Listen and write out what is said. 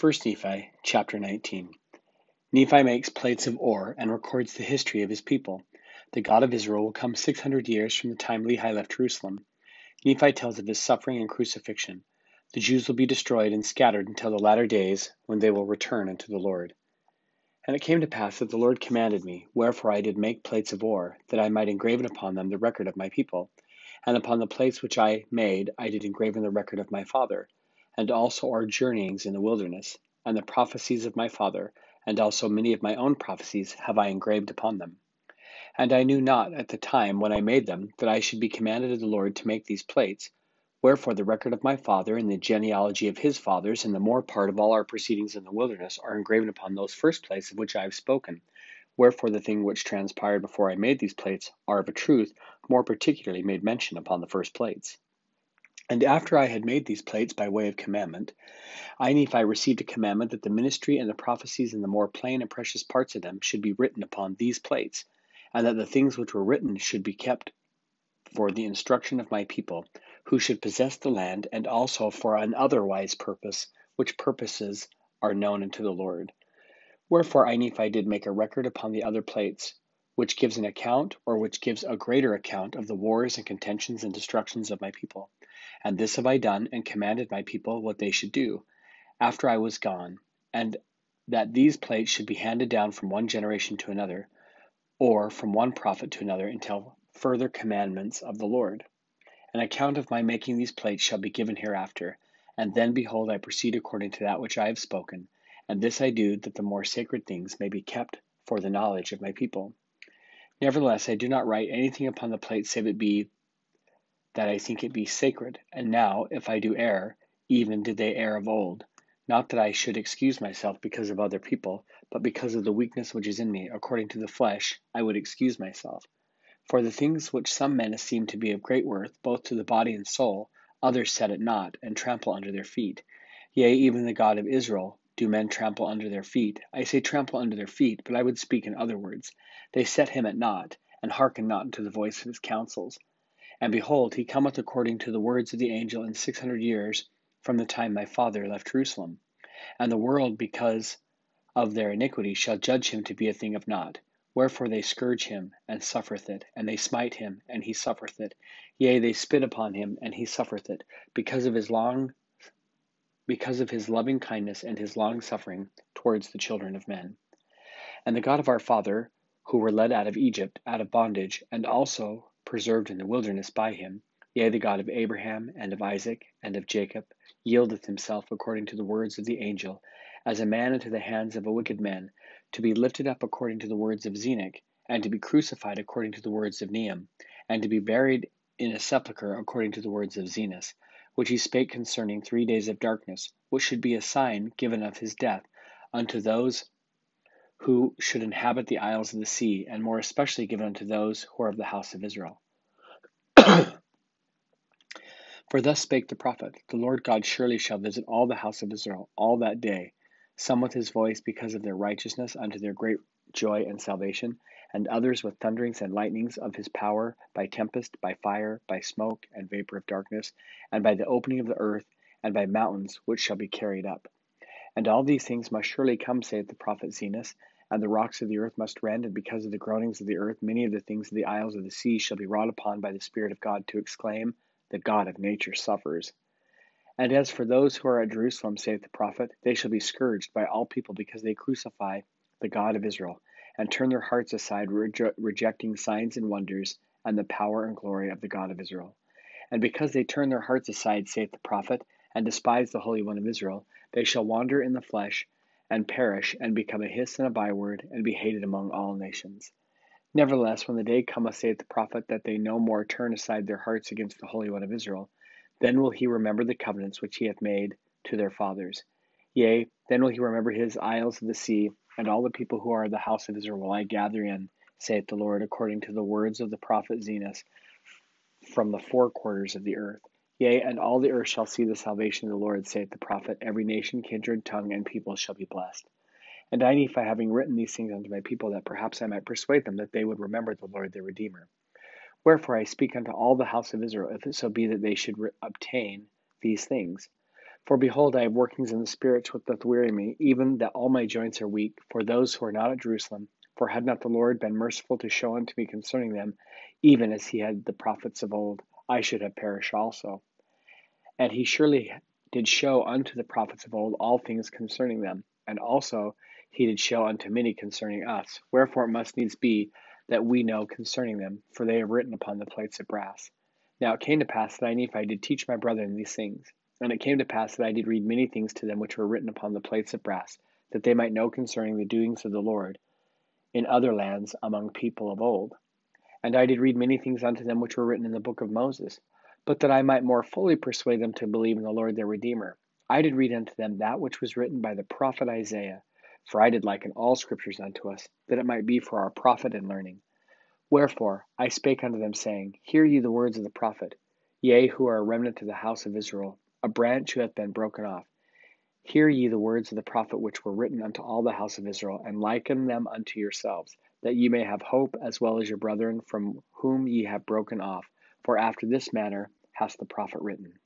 1 Nephi chapter 19. Nephi makes plates of ore and records the history of his people. The God of Israel will come 600 years from the time Lehi left Jerusalem. Nephi tells of his suffering and crucifixion. The Jews will be destroyed and scattered until the latter days, when they will return unto the Lord. And it came to pass that the Lord commanded me, wherefore I did make plates of ore, that I might engraven upon them the record of my people. And upon the plates which I made I did engraven the record of my father and also our journeyings in the wilderness, and the prophecies of my father, and also many of my own prophecies have I engraved upon them. And I knew not at the time when I made them that I should be commanded of the Lord to make these plates. Wherefore the record of my father and the genealogy of his fathers and the more part of all our proceedings in the wilderness are engraven upon those first plates of which I have spoken. Wherefore the thing which transpired before I made these plates are of a truth more particularly made mention upon the first plates. And after I had made these plates by way of commandment, I Nephi received a commandment that the ministry and the prophecies and the more plain and precious parts of them should be written upon these plates, and that the things which were written should be kept for the instruction of my people, who should possess the land, and also for an otherwise purpose, which purposes are known unto the Lord. Wherefore I Nephi did make a record upon the other plates, which gives an account, or which gives a greater account of the wars and contentions and destructions of my people. And this have I done, and commanded my people what they should do, after I was gone, and that these plates should be handed down from one generation to another, or from one prophet to another, until further commandments of the Lord. An account of my making these plates shall be given hereafter. And then, behold, I proceed according to that which I have spoken, and this I do that the more sacred things may be kept for the knowledge of my people. Nevertheless, I do not write anything upon the plate save it be that I think it be sacred. And now, if I do err, even did they err of old. Not that I should excuse myself because of other people, but because of the weakness which is in me, according to the flesh, I would excuse myself. For the things which some men esteem to be of great worth, both to the body and soul, others set at naught, and trample under their feet. Yea, even the God of Israel do men trample under their feet. I say trample under their feet, but I would speak in other words. They set him at naught, and hearken not unto the voice of his counsels. And behold, he cometh according to the words of the angel in six hundred years from the time my father left Jerusalem. And the world, because of their iniquity, shall judge him to be a thing of naught. Wherefore they scourge him, and suffereth it, and they smite him, and he suffereth it. Yea, they spit upon him, and he suffereth it, because of his long because of his loving kindness and his long suffering towards the children of men. And the God of our father, who were led out of Egypt, out of bondage, and also preserved in the wilderness by him, yea, the God of Abraham, and of Isaac, and of Jacob, yieldeth himself according to the words of the angel, as a man into the hands of a wicked man, to be lifted up according to the words of Zenock, and to be crucified according to the words of Neum, and to be buried in a sepulchre according to the words of Zenos, which he spake concerning three days of darkness, which should be a sign given of his death unto those who should inhabit the isles of the sea, and more especially given unto those who are of the house of Israel. For thus spake the prophet The Lord God surely shall visit all the house of Israel all that day, some with his voice because of their righteousness unto their great joy and salvation, and others with thunderings and lightnings of his power, by tempest, by fire, by smoke and vapor of darkness, and by the opening of the earth, and by mountains which shall be carried up. And all these things must surely come, saith the prophet Zenos, and the rocks of the earth must rend, and because of the groanings of the earth, many of the things of the isles of the sea shall be wrought upon by the Spirit of God to exclaim, The God of nature suffers. And as for those who are at Jerusalem, saith the prophet, they shall be scourged by all people because they crucify the God of Israel, and turn their hearts aside, reje- rejecting signs and wonders, and the power and glory of the God of Israel. And because they turn their hearts aside, saith the prophet, and despise the Holy One of Israel, they shall wander in the flesh, and perish, and become a hiss and a byword, and be hated among all nations. Nevertheless, when the day cometh, saith the prophet, that they no more turn aside their hearts against the Holy One of Israel, then will he remember the covenants which he hath made to their fathers. Yea, then will he remember his isles of the sea, and all the people who are the house of Israel will I gather in, saith the Lord, according to the words of the prophet Zenos, from the four quarters of the earth. Yea, and all the earth shall see the salvation of the Lord, saith the prophet. Every nation, kindred, tongue, and people shall be blessed. And I, Nephi, having written these things unto my people, that perhaps I might persuade them that they would remember the Lord their Redeemer. Wherefore I speak unto all the house of Israel, if it so be that they should re- obtain these things. For behold, I have workings in the spirits which doth weary me, even that all my joints are weak. For those who are not at Jerusalem, for had not the Lord been merciful to show unto me concerning them, even as he had the prophets of old, I should have perished also. And he surely did show unto the prophets of old all things concerning them, and also he did show unto many concerning us. Wherefore it must needs be that we know concerning them, for they are written upon the plates of brass. Now it came to pass that I Nephi did teach my brethren these things. And it came to pass that I did read many things to them which were written upon the plates of brass, that they might know concerning the doings of the Lord in other lands among people of old. And I did read many things unto them which were written in the book of Moses, but that I might more fully persuade them to believe in the Lord their Redeemer. I did read unto them that which was written by the prophet Isaiah, for I did liken all scriptures unto us, that it might be for our profit and learning. Wherefore I spake unto them, saying, Hear ye the words of the prophet, yea, who are a remnant of the house of Israel a branch who hath been broken off. Hear ye the words of the prophet which were written unto all the house of Israel, and liken them unto yourselves, that ye may have hope as well as your brethren from whom ye have broken off. For after this manner hath the prophet written.